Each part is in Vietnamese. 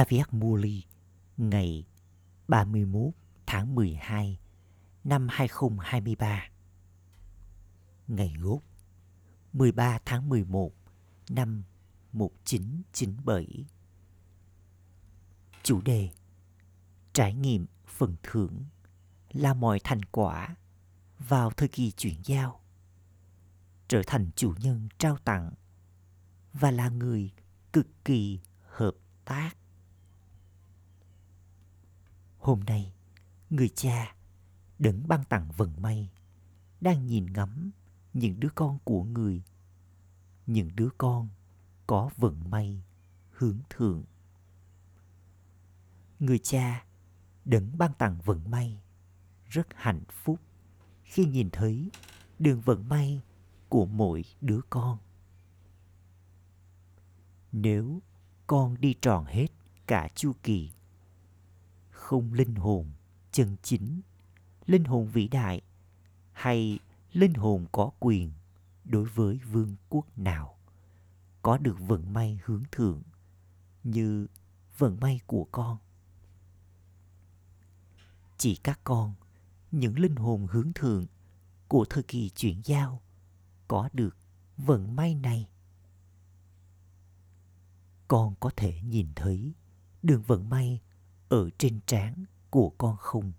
Aviat Muli, ngày 31 tháng 12 năm 2023. Ngày gốc 13 tháng 11 năm 1997. Chủ đề, Trải nghiệm phần thưởng là mọi thành quả vào thời kỳ chuyển giao trở thành chủ nhân trao tặng và là người cực kỳ hợp tác hôm nay, người cha đấng ban tặng vận may, đang nhìn ngắm những đứa con của người. Những đứa con có vận may hướng thượng. Người cha đấng ban tặng vận may rất hạnh phúc khi nhìn thấy đường vận may của mỗi đứa con. Nếu con đi tròn hết cả chu kỳ không linh hồn, chân chính? Linh hồn vĩ đại hay linh hồn có quyền đối với vương quốc nào? Có được vận may hướng thượng như vận may của con? Chỉ các con, những linh hồn hướng thượng của thời kỳ chuyển giao có được vận may này? Con có thể nhìn thấy đường vận may ở trên trán của con không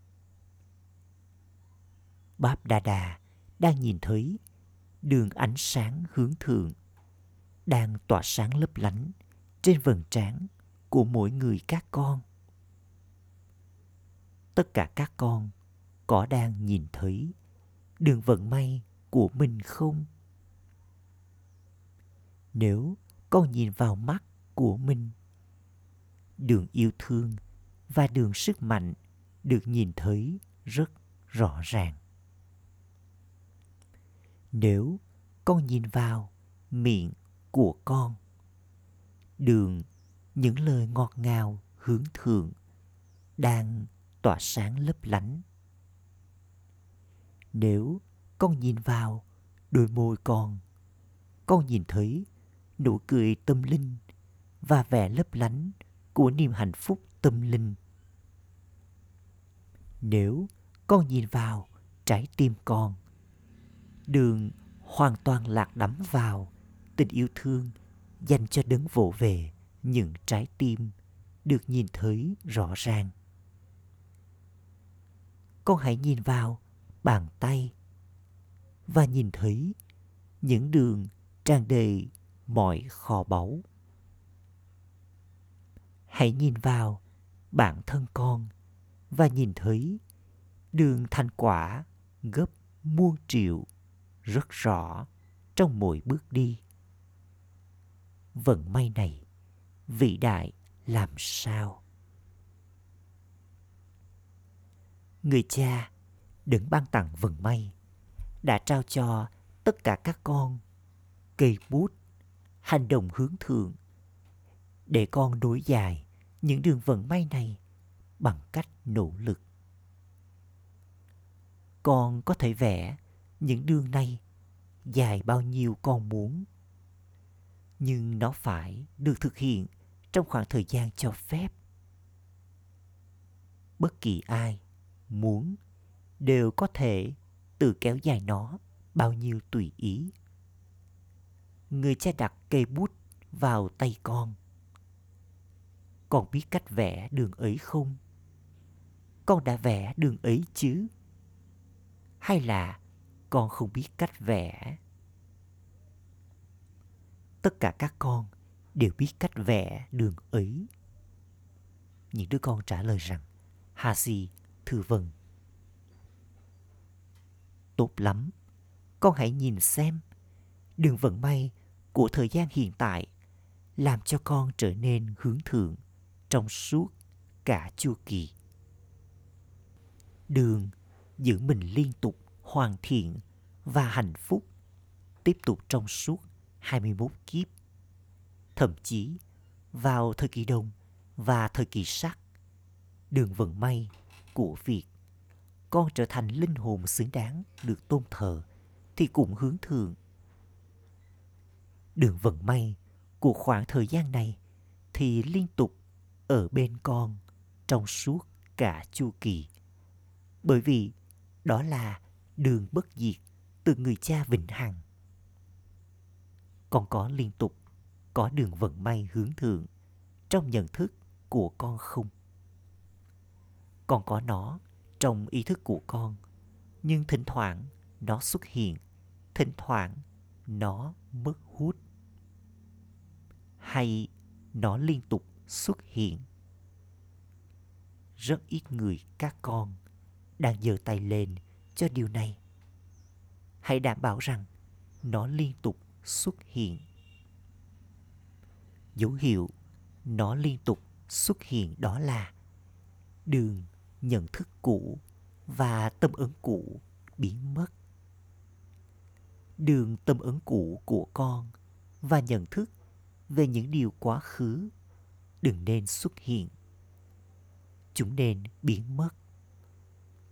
báp đà đà đang nhìn thấy đường ánh sáng hướng thượng đang tỏa sáng lấp lánh trên vầng trán của mỗi người các con. Tất cả các con có đang nhìn thấy đường vận may của mình không? Nếu con nhìn vào mắt của mình, đường yêu thương và đường sức mạnh được nhìn thấy rất rõ ràng. Nếu con nhìn vào miệng của con, đường những lời ngọt ngào hướng thượng đang tỏa sáng lấp lánh. Nếu con nhìn vào đôi môi con con nhìn thấy nụ cười tâm linh và vẻ lấp lánh của niềm hạnh phúc tâm linh nếu con nhìn vào trái tim con. Đường hoàn toàn lạc đắm vào tình yêu thương dành cho đấng vỗ về những trái tim được nhìn thấy rõ ràng. Con hãy nhìn vào bàn tay và nhìn thấy những đường tràn đầy mọi kho báu. Hãy nhìn vào bản thân con và nhìn thấy đường thành quả gấp muôn triệu rất rõ trong mỗi bước đi. Vận may này vĩ đại làm sao? Người cha đứng ban tặng vận may đã trao cho tất cả các con cây bút, hành động hướng thượng để con nối dài những đường vận may này bằng cách nỗ lực. Con có thể vẽ những đường này dài bao nhiêu con muốn, nhưng nó phải được thực hiện trong khoảng thời gian cho phép. Bất kỳ ai muốn đều có thể tự kéo dài nó bao nhiêu tùy ý. Người cha đặt cây bút vào tay con. Con biết cách vẽ đường ấy không? Con đã vẽ đường ấy chứ? Hay là con không biết cách vẽ? Tất cả các con đều biết cách vẽ đường ấy. Những đứa con trả lời rằng, hasi thưa vâng tốt lắm. Con hãy nhìn xem. Đường vận may của thời gian hiện tại làm cho con trở nên hướng thượng trong suốt cả chu kỳ đường giữ mình liên tục hoàn thiện và hạnh phúc tiếp tục trong suốt 21 kiếp. Thậm chí vào thời kỳ đông và thời kỳ sắc, đường vận may của việc con trở thành linh hồn xứng đáng được tôn thờ thì cũng hướng thượng. Đường vận may của khoảng thời gian này thì liên tục ở bên con trong suốt cả chu kỳ. Bởi vì đó là đường bất diệt từ người cha vĩnh hằng. Con có liên tục có đường vận may hướng thượng trong nhận thức của con không? Con có nó trong ý thức của con, nhưng thỉnh thoảng nó xuất hiện, thỉnh thoảng nó mất hút. Hay nó liên tục xuất hiện. Rất ít người các con đang giơ tay lên cho điều này. Hãy đảm bảo rằng nó liên tục xuất hiện. Dấu hiệu nó liên tục xuất hiện đó là đường nhận thức cũ và tâm ấn cũ biến mất. Đường tâm ấn cũ của con và nhận thức về những điều quá khứ đừng nên xuất hiện. Chúng nên biến mất.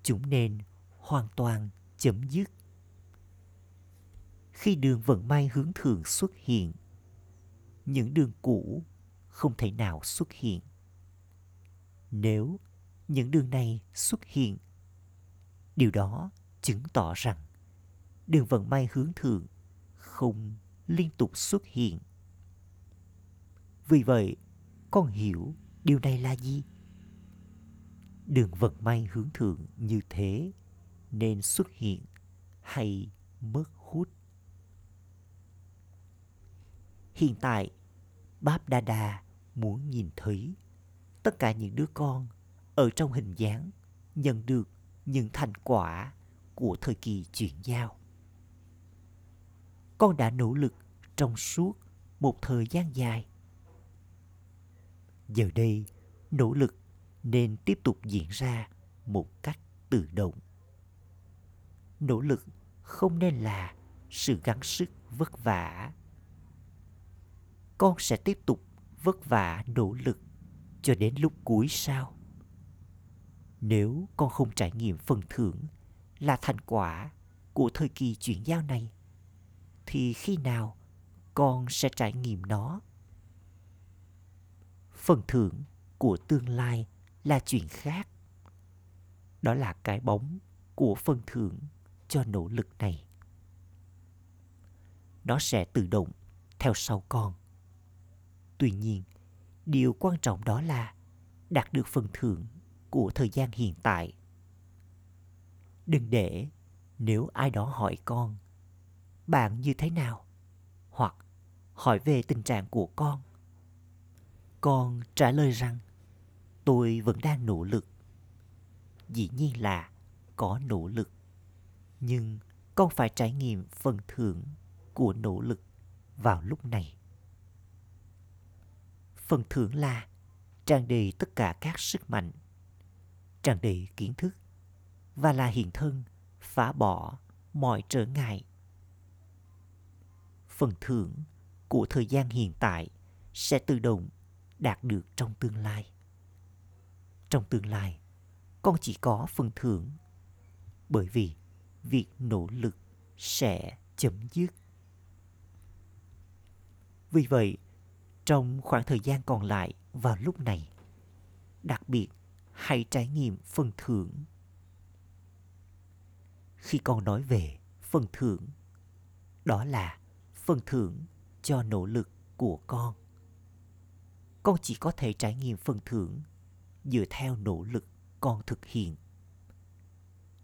Chúng nên hoàn toàn chấm dứt. Khi đường vận may hướng thượng xuất hiện, những đường cũ không thể nào xuất hiện. Nếu những đường này xuất hiện, điều đó chứng tỏ rằng đường vận may hướng thượng không liên tục xuất hiện. Vì vậy, con hiểu điều này là gì? Đường vận may hướng thượng như thế nên xuất hiện hay mất hút. Hiện tại, Báp Đa Đa muốn nhìn thấy tất cả những đứa con ở trong hình dáng nhận được những thành quả của thời kỳ chuyển giao. Con đã nỗ lực trong suốt một thời gian dài. Giờ đây, nỗ lực nên tiếp tục diễn ra một cách tự động. Nỗ lực không nên là sự gắng sức vất vả. Con sẽ tiếp tục vất vả nỗ lực cho đến lúc cuối sao? Nếu con không trải nghiệm phần thưởng là thành quả của thời kỳ chuyển giao này, thì khi nào con sẽ trải nghiệm nó? Phần thưởng của tương lai là chuyện khác. Đó là cái bóng của phần thưởng cho nỗ lực này. Nó sẽ tự động theo sau con. Tuy nhiên, điều quan trọng đó là đạt được phần thưởng của thời gian hiện tại đừng để nếu ai đó hỏi con bạn như thế nào hoặc hỏi về tình trạng của con con trả lời rằng tôi vẫn đang nỗ lực. Dĩ nhiên là có nỗ lực. Nhưng con phải trải nghiệm phần thưởng của nỗ lực vào lúc này. Phần thưởng là tràn đầy tất cả các sức mạnh, tràn đầy kiến thức và là hiện thân phá bỏ mọi trở ngại. Phần thưởng của thời gian hiện tại sẽ tự động đạt được trong tương lai trong tương lai. Con chỉ có phần thưởng. Bởi vì việc nỗ lực sẽ chấm dứt. Vì vậy, trong khoảng thời gian còn lại vào lúc này, đặc biệt hãy trải nghiệm phần thưởng. Khi con nói về phần thưởng, đó là phần thưởng cho nỗ lực của con. Con chỉ có thể trải nghiệm phần thưởng dựa theo nỗ lực con thực hiện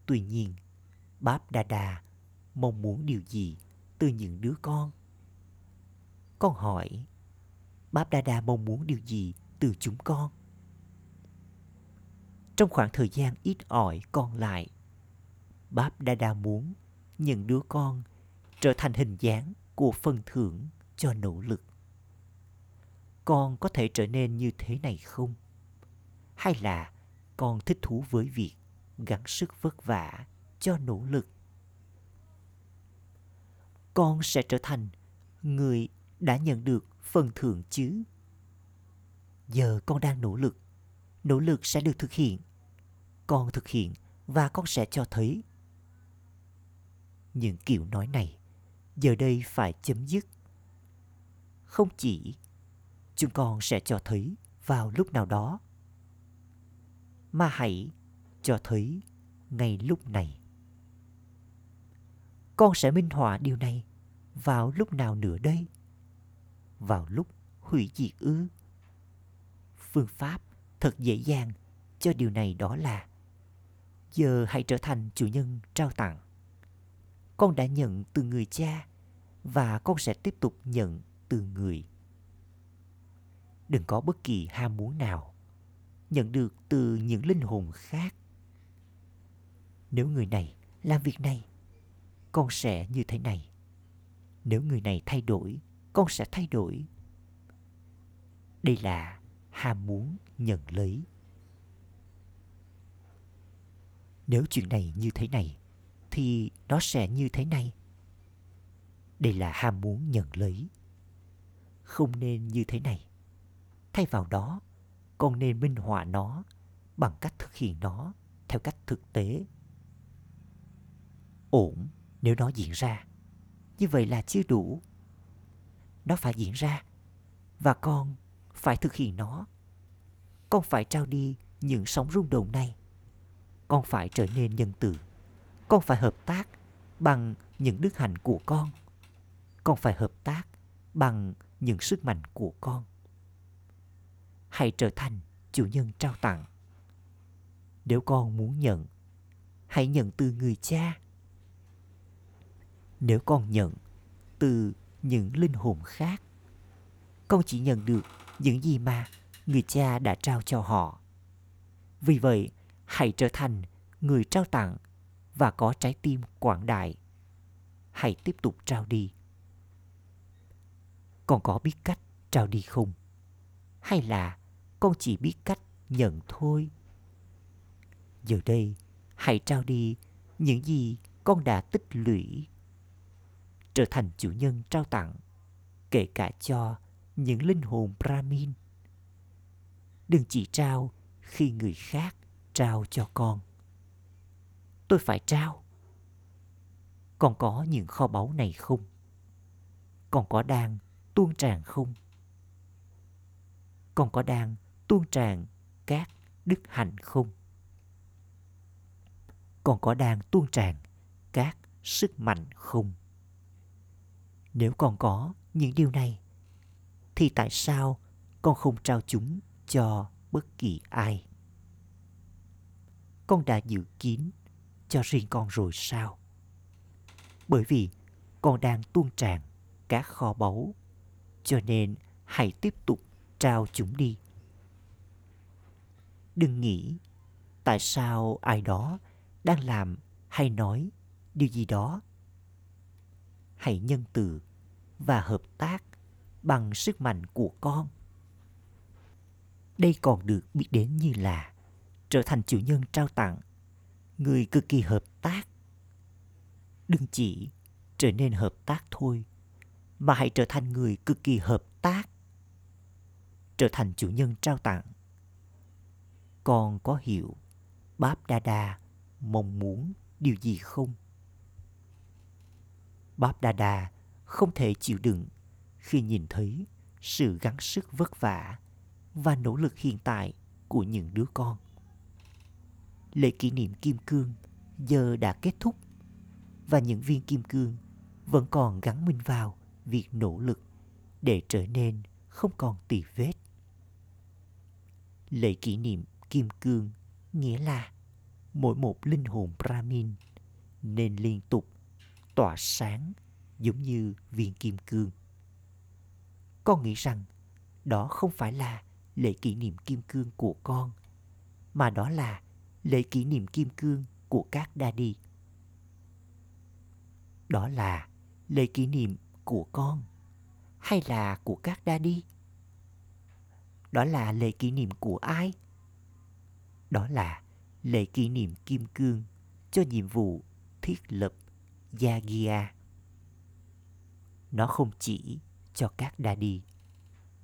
tuy nhiên, báp đa đa mong muốn điều gì từ những đứa con con hỏi, báp đa đa mong muốn điều gì từ chúng con trong khoảng thời gian ít ỏi còn lại. Báp Đa đa muốn những đứa con trở thành hình dáng của phần thưởng cho nỗ lực. Con có thể trở nên như thế này không? Hay là con thích thú với việc gắng sức vất vả cho nỗ lực? Con sẽ trở thành người đã nhận được phần thưởng chứ? Giờ con đang nỗ lực nỗ lực sẽ được thực hiện con thực hiện và con sẽ cho thấy những kiểu nói này giờ đây phải chấm dứt không chỉ chúng con sẽ cho thấy vào lúc nào đó mà hãy cho thấy ngay lúc này. Con sẽ minh họa điều này vào lúc nào nữa đây? Vào lúc hủy diệt ư? Phương pháp thật dễ dàng cho điều này đó là, giờ hãy trở thành chủ nhân trao tặng. Con đã nhận từ người cha và con sẽ tiếp tục nhận từ người. Đừng có bất kỳ ham muốn nào nhận được từ những linh hồn khác. Nếu người này làm việc này, con sẽ như thế này. Nếu người này thay đổi, con sẽ thay đổi. Đây là ham muốn nhận lấy. Nếu chuyện này như thế này, thì nó sẽ như thế này. Đây là ham muốn nhận lấy. Không nên như thế này. Thay vào đó con nên minh họa nó bằng cách thực hiện nó theo cách thực tế. Ổn, nếu nó diễn ra. Như vậy là chưa đủ. Nó phải diễn ra và con phải thực hiện nó. Con phải trao đi những sóng rung động này. Con phải trở nên nhân từ. Con phải hợp tác bằng những đức hạnh của con. Con phải hợp tác bằng những sức mạnh của con hãy trở thành chủ nhân trao tặng. Nếu con muốn nhận, hãy nhận từ người cha. Nếu con nhận từ những linh hồn khác, con chỉ nhận được những gì mà người cha đã trao cho họ. Vì vậy, hãy trở thành người trao tặng và có trái tim quảng đại. Hãy tiếp tục trao đi. Con có biết cách trao đi không? Hay là con chỉ biết cách nhận thôi. Giờ đây, hãy trao đi những gì con đã tích lũy. Trở thành chủ nhân trao tặng, kể cả cho những linh hồn brahmin. Đừng chỉ trao khi người khác trao cho con. Tôi phải trao. Con có những kho báu này không? Con có đang tuôn tràn không? Con có đang tuôn tràn các đức hạnh không? Còn có đang tuôn tràn các sức mạnh không? Nếu còn có những điều này, thì tại sao con không trao chúng cho bất kỳ ai? Con đã dự kín cho riêng con rồi sao? Bởi vì con đang tuôn tràn các kho báu, cho nên hãy tiếp tục trao chúng đi đừng nghĩ tại sao ai đó đang làm hay nói điều gì đó. Hãy nhân từ và hợp tác bằng sức mạnh của con. Đây còn được biết đến như là trở thành chủ nhân trao tặng người cực kỳ hợp tác. Đừng chỉ trở nên hợp tác thôi, mà hãy trở thành người cực kỳ hợp tác, trở thành chủ nhân trao tặng con có hiểu báp đa đa mong muốn điều gì không? Báp đa đa không thể chịu đựng khi nhìn thấy sự gắng sức vất vả và nỗ lực hiện tại của những đứa con. Lễ kỷ niệm kim cương giờ đã kết thúc và những viên kim cương vẫn còn gắn mình vào việc nỗ lực để trở nên không còn tì vết. Lễ kỷ niệm kim cương nghĩa là mỗi một linh hồn Brahmin nên liên tục tỏa sáng giống như viên kim cương. Con nghĩ rằng đó không phải là lễ kỷ niệm kim cương của con, mà đó là lễ kỷ niệm kim cương của các daddy. Đó là lễ kỷ niệm của con hay là của các daddy? Đó là lễ kỷ niệm của ai? Đó là lễ kỷ niệm kim cương cho nhiệm vụ thiết lập Yagia. Nó không chỉ cho các daddy.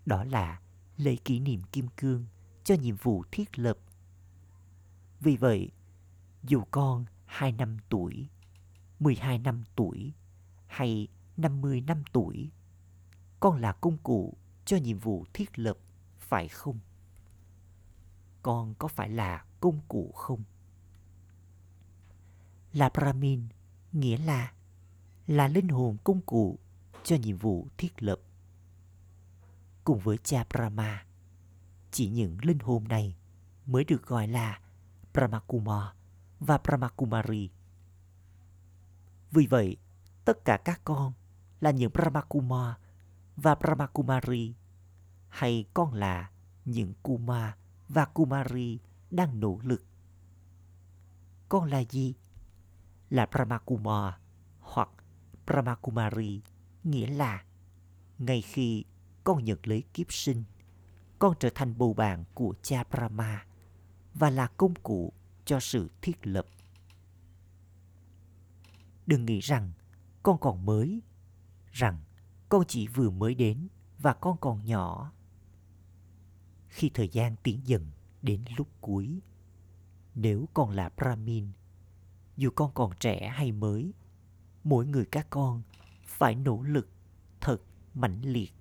Đó là lễ kỷ niệm kim cương cho nhiệm vụ thiết lập vì vậy, dù con 2 năm tuổi, 12 năm tuổi hay 50 năm tuổi, con là công cụ cho nhiệm vụ thiết lập, phải không? Con có phải là công cụ không? Là Brahmin nghĩa là là linh hồn công cụ cho nhiệm vụ thiết lập. Cùng với cha Brahma, chỉ những linh hồn này mới được gọi là Brahmakumar và Brahmakumari. Vì vậy, tất cả các con là những Brahmakumar và Brahmakumari hay con là những Kuma và Kumari đang nỗ lực. Con là gì? Là Brahmakumar hoặc Brahmakumari nghĩa là ngay khi con nhận lấy kiếp sinh, con trở thành bầu bạn của cha Brahma và là công cụ cho sự thiết lập. Đừng nghĩ rằng con còn mới, rằng con chỉ vừa mới đến và con còn nhỏ. Khi thời gian tiến dần đến lúc cuối, nếu con là Brahmin, dù con còn trẻ hay mới, mỗi người các con phải nỗ lực thật mãnh liệt.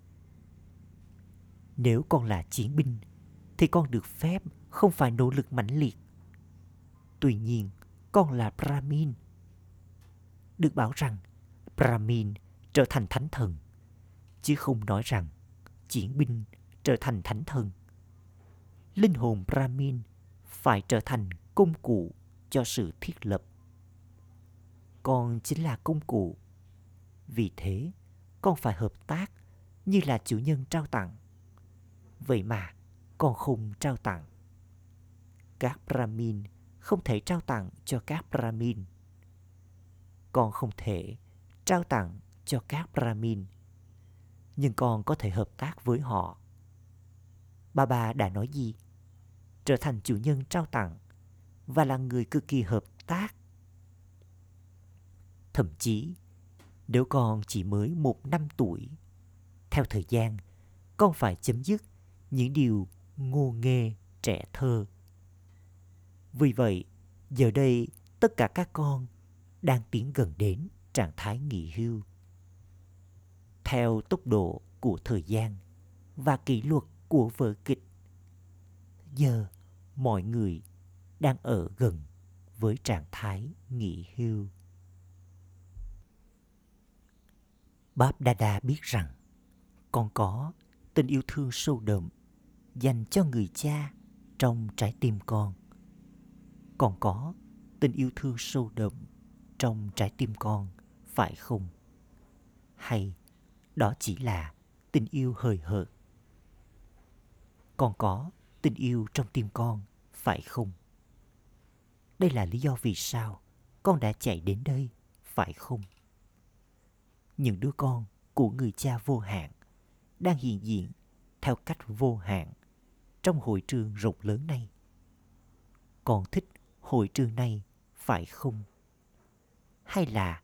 Nếu con là chiến binh, thì con được phép không phải nỗ lực mãnh liệt. Tuy nhiên, con là Brahmin. Được bảo rằng Brahmin trở thành thánh thần, chứ không nói rằng chiến binh trở thành thánh thần. Linh hồn Brahmin phải trở thành công cụ cho sự thiết lập. Con chính là công cụ. Vì thế, con phải hợp tác như là chủ nhân trao tặng. Vậy mà, con không trao tặng. Các Brahmin không thể trao tặng cho các Brahmin. Con không thể trao tặng cho các Brahmin. Nhưng con có thể hợp tác với họ. Bà bà đã nói gì? Trở thành chủ nhân trao tặng và là người cực kỳ hợp tác. Thậm chí, nếu con chỉ mới một năm tuổi, theo thời gian, con phải chấm dứt những điều ngô nghê trẻ thơ. Vì vậy, giờ đây tất cả các con đang tiến gần đến trạng thái nghỉ hưu. Theo tốc độ của thời gian và kỷ luật của vở kịch, giờ mọi người đang ở gần với trạng thái nghỉ hưu. Báp Đa biết rằng con có tình yêu thương sâu đậm dành cho người cha trong trái tim con. Còn có tình yêu thương sâu đậm trong trái tim con, phải không? Hay đó chỉ là tình yêu hời hợt? Còn có tình yêu trong tim con, phải không? Đây là lý do vì sao con đã chạy đến đây, phải không? Những đứa con của người cha vô hạn đang hiện diện theo cách vô hạn trong hội trường rộng lớn này. Con thích hội trường này phải không? Hay là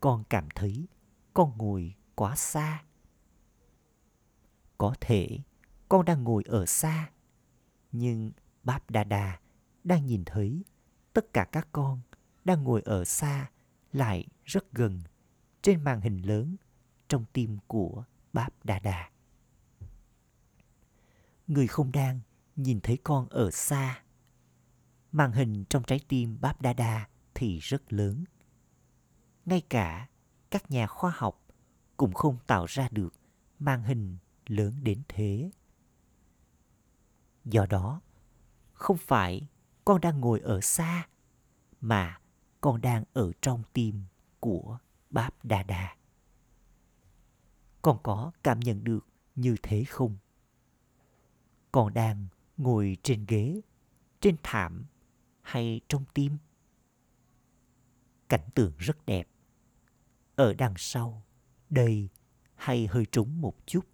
con cảm thấy con ngồi quá xa? Có thể con đang ngồi ở xa, nhưng Báp Đa Đa đang nhìn thấy tất cả các con đang ngồi ở xa lại rất gần trên màn hình lớn trong tim của Báp Đa Đa người không đang nhìn thấy con ở xa. Màn hình trong trái tim Báp Đa Đa thì rất lớn. Ngay cả các nhà khoa học cũng không tạo ra được màn hình lớn đến thế. Do đó, không phải con đang ngồi ở xa, mà con đang ở trong tim của Báp Đa Đa. Con có cảm nhận được như thế không? Con đang ngồi trên ghế, trên thảm hay trong tim. Cảnh tượng rất đẹp. Ở đằng sau, đầy hay hơi trúng một chút.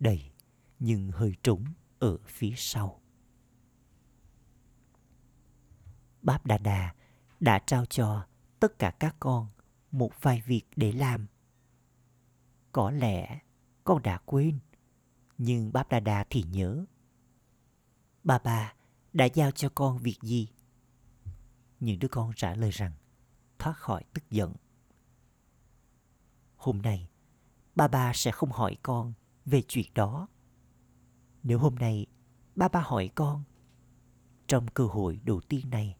Đầy nhưng hơi trúng ở phía sau. Báp Đà Đà đã trao cho tất cả các con một vài việc để làm. Có lẽ con đã quên nhưng Báp Đà Đà thì nhớ. Bà bà đã giao cho con việc gì? Những đứa con trả lời rằng thoát khỏi tức giận. Hôm nay, bà bà sẽ không hỏi con về chuyện đó. Nếu hôm nay ba ba hỏi con, trong cơ hội đầu tiên này,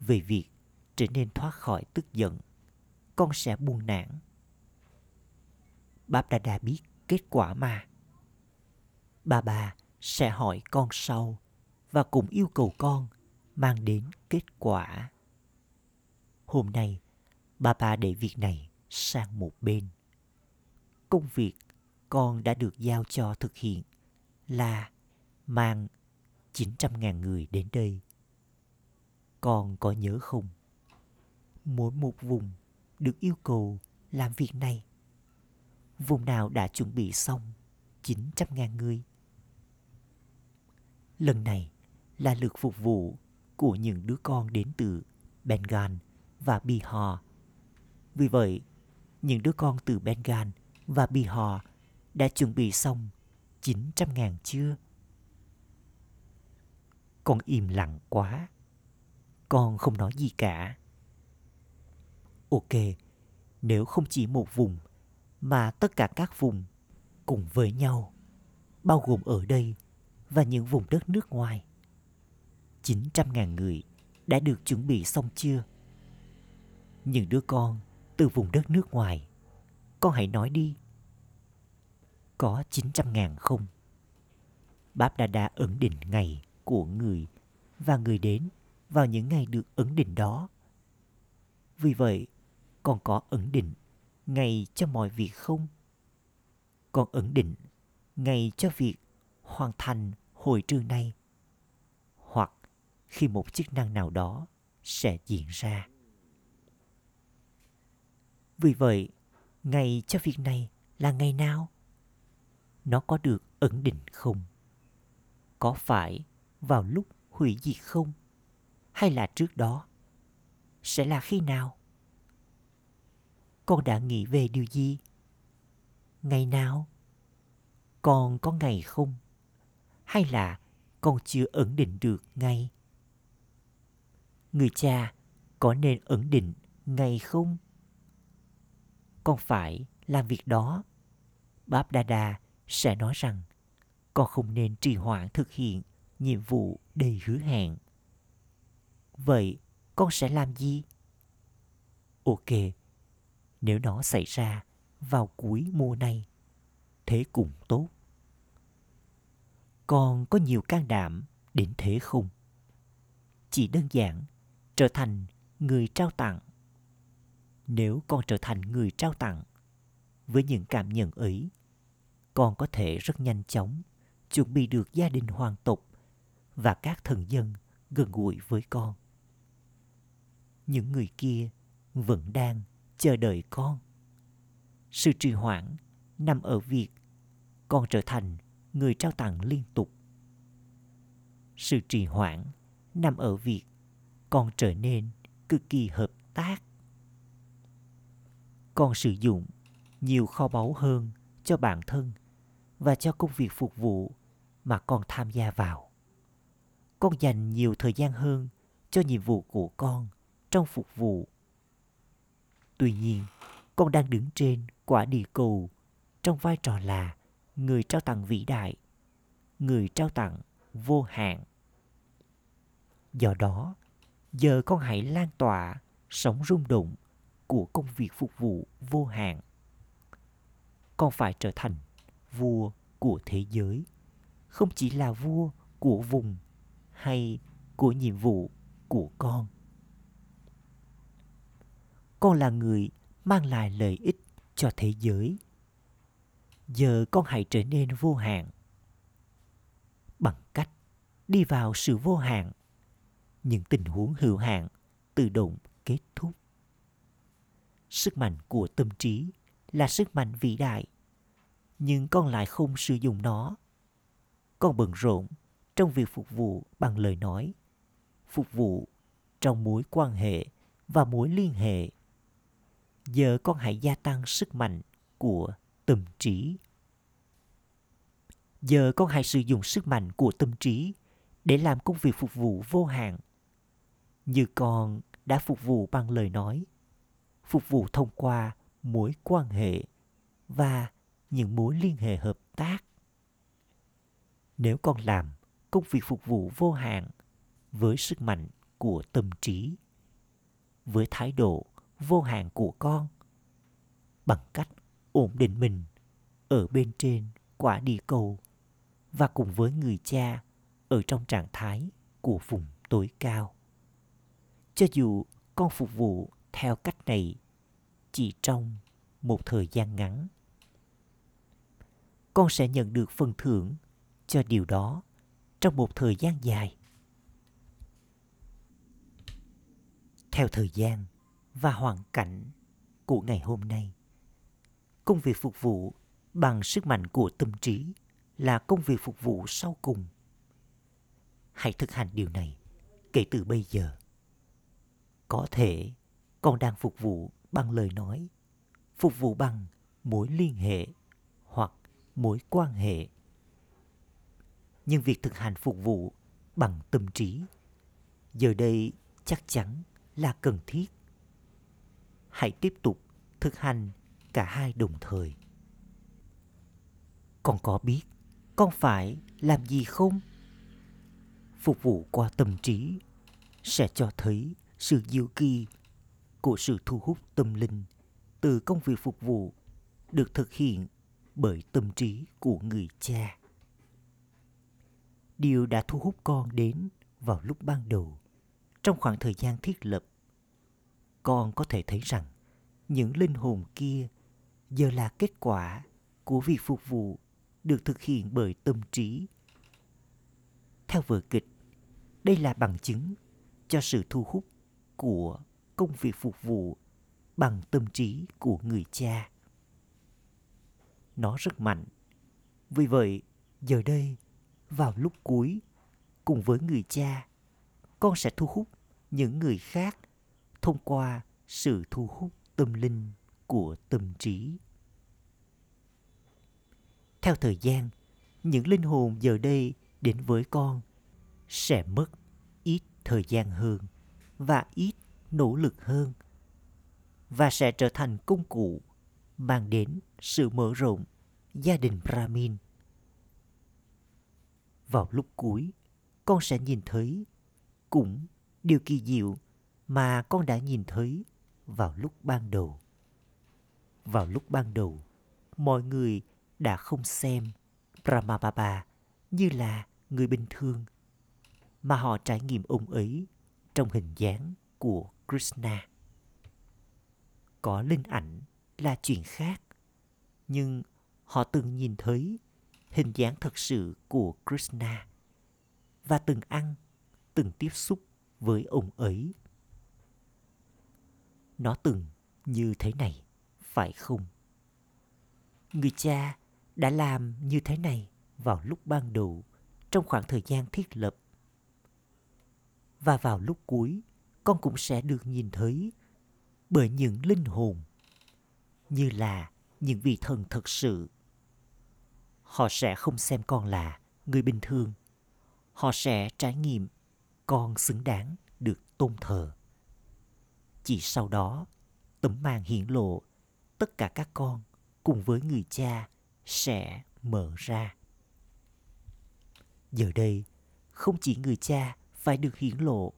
về việc trở nên thoát khỏi tức giận, con sẽ buồn nản. Báp đã đã biết kết quả mà. Bà bà sẽ hỏi con sau và cùng yêu cầu con mang đến kết quả. Hôm nay bà bà để việc này sang một bên. Công việc con đã được giao cho thực hiện là mang 900.000 người đến đây. Con có nhớ không? Mỗi một vùng được yêu cầu làm việc này. Vùng nào đã chuẩn bị xong 900.000 người? Lần này là lượt phục vụ của những đứa con đến từ Bengal và Bihar. Vì vậy, những đứa con từ Bengal và Bihar đã chuẩn bị xong 900.000 chưa? Con im lặng quá. Con không nói gì cả. Ok, nếu không chỉ một vùng mà tất cả các vùng cùng với nhau, bao gồm ở đây và những vùng đất nước ngoài. 900.000 người đã được chuẩn bị xong chưa? Những đứa con từ vùng đất nước ngoài, con hãy nói đi. Có 900.000 không? Báp Đa Đa ấn định ngày của người và người đến vào những ngày được ấn định đó. Vì vậy, con có ấn định ngày cho mọi việc không? Con ấn định ngày cho việc hoàn thành hồi trưa nay hoặc khi một chức năng nào đó sẽ diễn ra. Vì vậy, ngày cho việc này là ngày nào? Nó có được ổn định không? Có phải vào lúc hủy diệt không? Hay là trước đó? Sẽ là khi nào? Con đã nghĩ về điều gì? Ngày nào? Con có ngày không? Hay là con chưa ẩn định được ngày? Người cha có nên ẩn định ngày không? Con phải làm việc đó. Báp Đa Đa sẽ nói rằng con không nên trì hoãn thực hiện nhiệm vụ đầy hứa hẹn. Vậy con sẽ làm gì? Ok, nếu nó xảy ra vào cuối mùa này, thế cũng tốt. Con có nhiều can đảm đến thế không? Chỉ đơn giản trở thành người trao tặng. Nếu con trở thành người trao tặng, với những cảm nhận ấy, con có thể rất nhanh chóng chuẩn bị được gia đình hoàng tục và các thần dân gần gũi với con. Những người kia vẫn đang chờ đợi con. Sự trì hoãn nằm ở việc con trở thành người trao tặng liên tục. Sự trì hoãn nằm ở việc con trở nên cực kỳ hợp tác. Con sử dụng nhiều kho báu hơn cho bản thân và cho công việc phục vụ mà con tham gia vào con dành nhiều thời gian hơn cho nhiệm vụ của con trong phục vụ. Tuy nhiên, con đang đứng trên quả địa cầu trong vai trò là người trao tặng vĩ đại, người trao tặng vô hạn. Do đó, giờ con hãy lan tỏa sóng rung động của công việc phục vụ vô hạn. Con phải trở thành vua của thế giới, không chỉ là vua của vùng hay của nhiệm vụ của con. Con là người mang lại lợi ích cho thế giới. Giờ con hãy trở nên vô hạn. Bằng cách đi vào sự vô hạn những tình huống hữu hạn tự động kết thúc. Sức mạnh của tâm trí là sức mạnh vĩ đại nhưng con lại không sử dụng nó. Con bận rộn trong việc phục vụ bằng lời nói, phục vụ trong mối quan hệ và mối liên hệ. Giờ con hãy gia tăng sức mạnh của tâm trí. Giờ con hãy sử dụng sức mạnh của tâm trí để làm công việc phục vụ vô hạn. Như con đã phục vụ bằng lời nói, phục vụ thông qua mối quan hệ và những mối liên hệ hợp tác nếu con làm công việc phục vụ vô hạn với sức mạnh của tâm trí với thái độ vô hạn của con bằng cách ổn định mình ở bên trên quả địa cầu và cùng với người cha ở trong trạng thái của vùng tối cao. Cho dù con phục vụ theo cách này chỉ trong một thời gian ngắn, con sẽ nhận được phần thưởng cho điều đó trong một thời gian dài. Theo thời gian và hoàn cảnh của ngày hôm nay, công việc phục vụ bằng sức mạnh của tâm trí là công việc phục vụ sau cùng. Hãy thực hành điều này kể từ bây giờ. Có thể con đang phục vụ bằng lời nói, phục vụ bằng mối liên hệ mối quan hệ. Nhưng việc thực hành phục vụ bằng tâm trí giờ đây chắc chắn là cần thiết. Hãy tiếp tục thực hành cả hai đồng thời. Con có biết con phải làm gì không? Phục vụ qua tâm trí sẽ cho thấy sự diệu kỳ của sự thu hút tâm linh từ công việc phục vụ được thực hiện bởi tâm trí của người cha. Điều đã thu hút con đến vào lúc ban đầu, trong khoảng thời gian thiết lập. Con có thể thấy rằng những linh hồn kia giờ là kết quả của việc phục vụ được thực hiện bởi tâm trí. Theo vở kịch, đây là bằng chứng cho sự thu hút của công việc phục vụ bằng tâm trí của người cha. Nó rất mạnh. Vì vậy, giờ đây, vào lúc cuối, cùng với người cha, con sẽ thu hút những người khác thông qua sự thu hút tâm linh của tâm trí. Theo thời gian, những linh hồn giờ đây đến với con sẽ mất ít thời gian hơn và ít nỗ lực hơn và sẽ trở thành công cụ mang đến sự mở rộng gia đình Brahmin. Vào lúc cuối, con sẽ nhìn thấy cũng điều kỳ diệu mà con đã nhìn thấy vào lúc ban đầu. Vào lúc ban đầu, mọi người đã không xem Brahmababa như là người bình thường, mà họ trải nghiệm ông ấy trong hình dáng của Krishna. Có linh ảnh là chuyện khác, nhưng họ từng nhìn thấy hình dáng thật sự của Krishna và từng ăn, từng tiếp xúc với ông ấy. Nó từng như thế này, phải không? Người cha đã làm như thế này vào lúc ban đầu trong khoảng thời gian thiết lập. Và vào lúc cuối, con cũng sẽ được nhìn thấy bởi những linh hồn như là những vị thần thật sự. Họ sẽ không xem con là người bình thường. Họ sẽ trải nghiệm con xứng đáng được tôn thờ. Chỉ sau đó, tấm màn hiển lộ tất cả các con cùng với người cha sẽ mở ra. Giờ đây, không chỉ người cha phải được hiển lộ,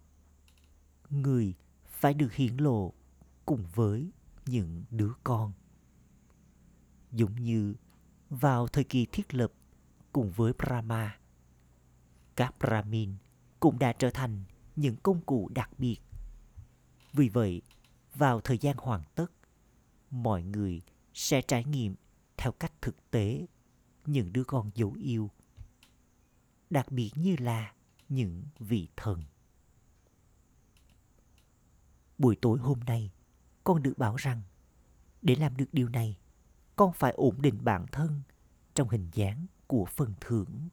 người phải được hiển lộ cùng với những đứa con. Giống như vào thời kỳ thiết lập cùng với Brahma, các Brahmin cũng đã trở thành những công cụ đặc biệt. Vì vậy, vào thời gian hoàn tất, mọi người sẽ trải nghiệm theo cách thực tế những đứa con dấu yêu đặc biệt như là những vị thần buổi tối hôm nay con được bảo rằng để làm được điều này con phải ổn định bản thân trong hình dáng của phần thưởng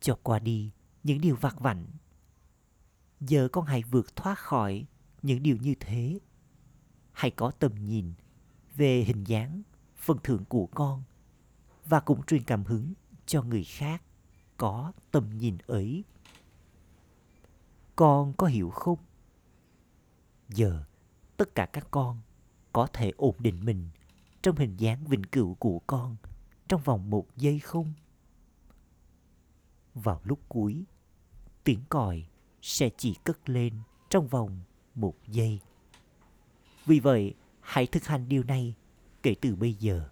cho qua đi những điều vặt vảnh giờ con hãy vượt thoát khỏi những điều như thế hãy có tầm nhìn về hình dáng phần thưởng của con và cũng truyền cảm hứng cho người khác có tầm nhìn ấy. Con có hiểu không? Giờ, tất cả các con có thể ổn định mình trong hình dáng vĩnh cửu của con, trong vòng một giây không? vào lúc cuối, tiếng còi sẽ chỉ cất lên trong vòng một giây. Vì vậy, hãy thực hành điều này kể từ bây giờ.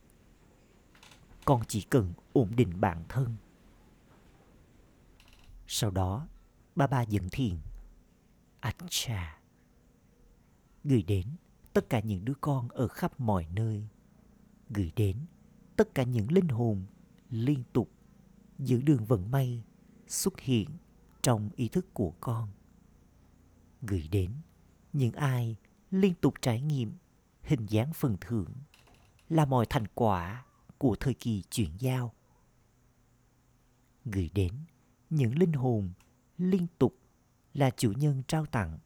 Con chỉ cần ổn định bản thân. Sau đó, ba ba dẫn thiền. Acha. Gửi đến tất cả những đứa con ở khắp mọi nơi gửi đến. Tất cả những linh hồn liên tục giữ đường vận may xuất hiện trong ý thức của con. Gửi đến, những ai liên tục trải nghiệm hình dáng phần thưởng là mọi thành quả của thời kỳ chuyển giao. Gửi đến, những linh hồn liên tục là chủ nhân trao tặng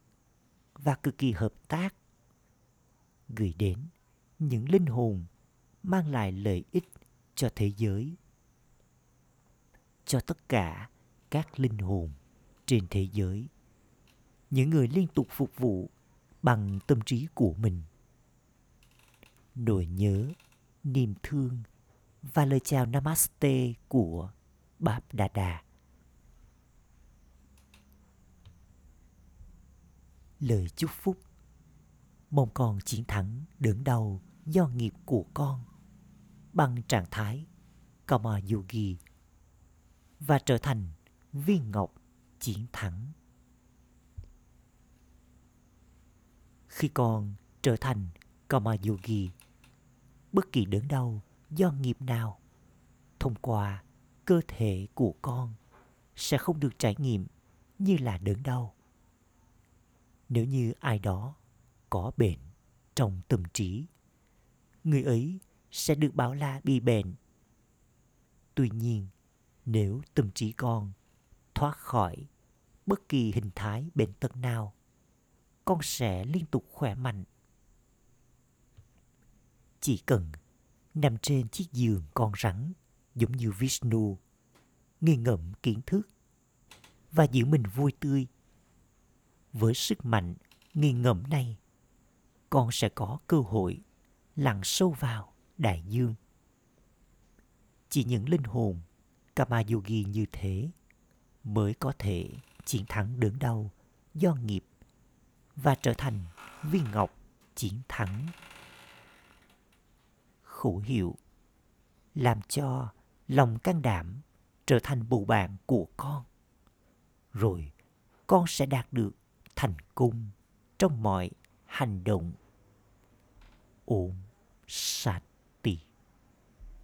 và cực kỳ hợp tác. Gửi đến, những linh hồn mang lại lợi ích cho thế giới, cho tất cả các linh hồn trên thế giới. Những người liên tục phục vụ bằng tâm trí của mình. Nỗi nhớ, niềm thương và lời chào namaste của Báp Đà Đà. Lời chúc phúc. Mong con chiến thắng đớn đau do nghiệp của con bằng trạng thái Kama Yogi và trở thành viên ngọc chiến thắng. Khi con trở thành Kama Yogi, bất kỳ đớn đau do nghiệp nào thông qua cơ thể của con sẽ không được trải nghiệm như là đớn đau. Nếu như ai đó có bệnh trong tâm trí, người ấy sẽ được bảo là bị bệnh. Tuy nhiên, nếu tâm trí con thoát khỏi bất kỳ hình thái bệnh tật nào, con sẽ liên tục khỏe mạnh. Chỉ cần nằm trên chiếc giường con rắn giống như Vishnu, nghi ngẫm kiến thức và giữ mình vui tươi. Với sức mạnh nghi ngẫm này, con sẽ có cơ hội lặn sâu vào đại dương. Chỉ những linh hồn Kama Yogi như thế mới có thể chiến thắng đớn đau do nghiệp và trở thành viên ngọc chiến thắng. Khẩu hiệu làm cho lòng can đảm trở thành bầu bạn của con. Rồi con sẽ đạt được thành công trong mọi hành động. ổn sạch.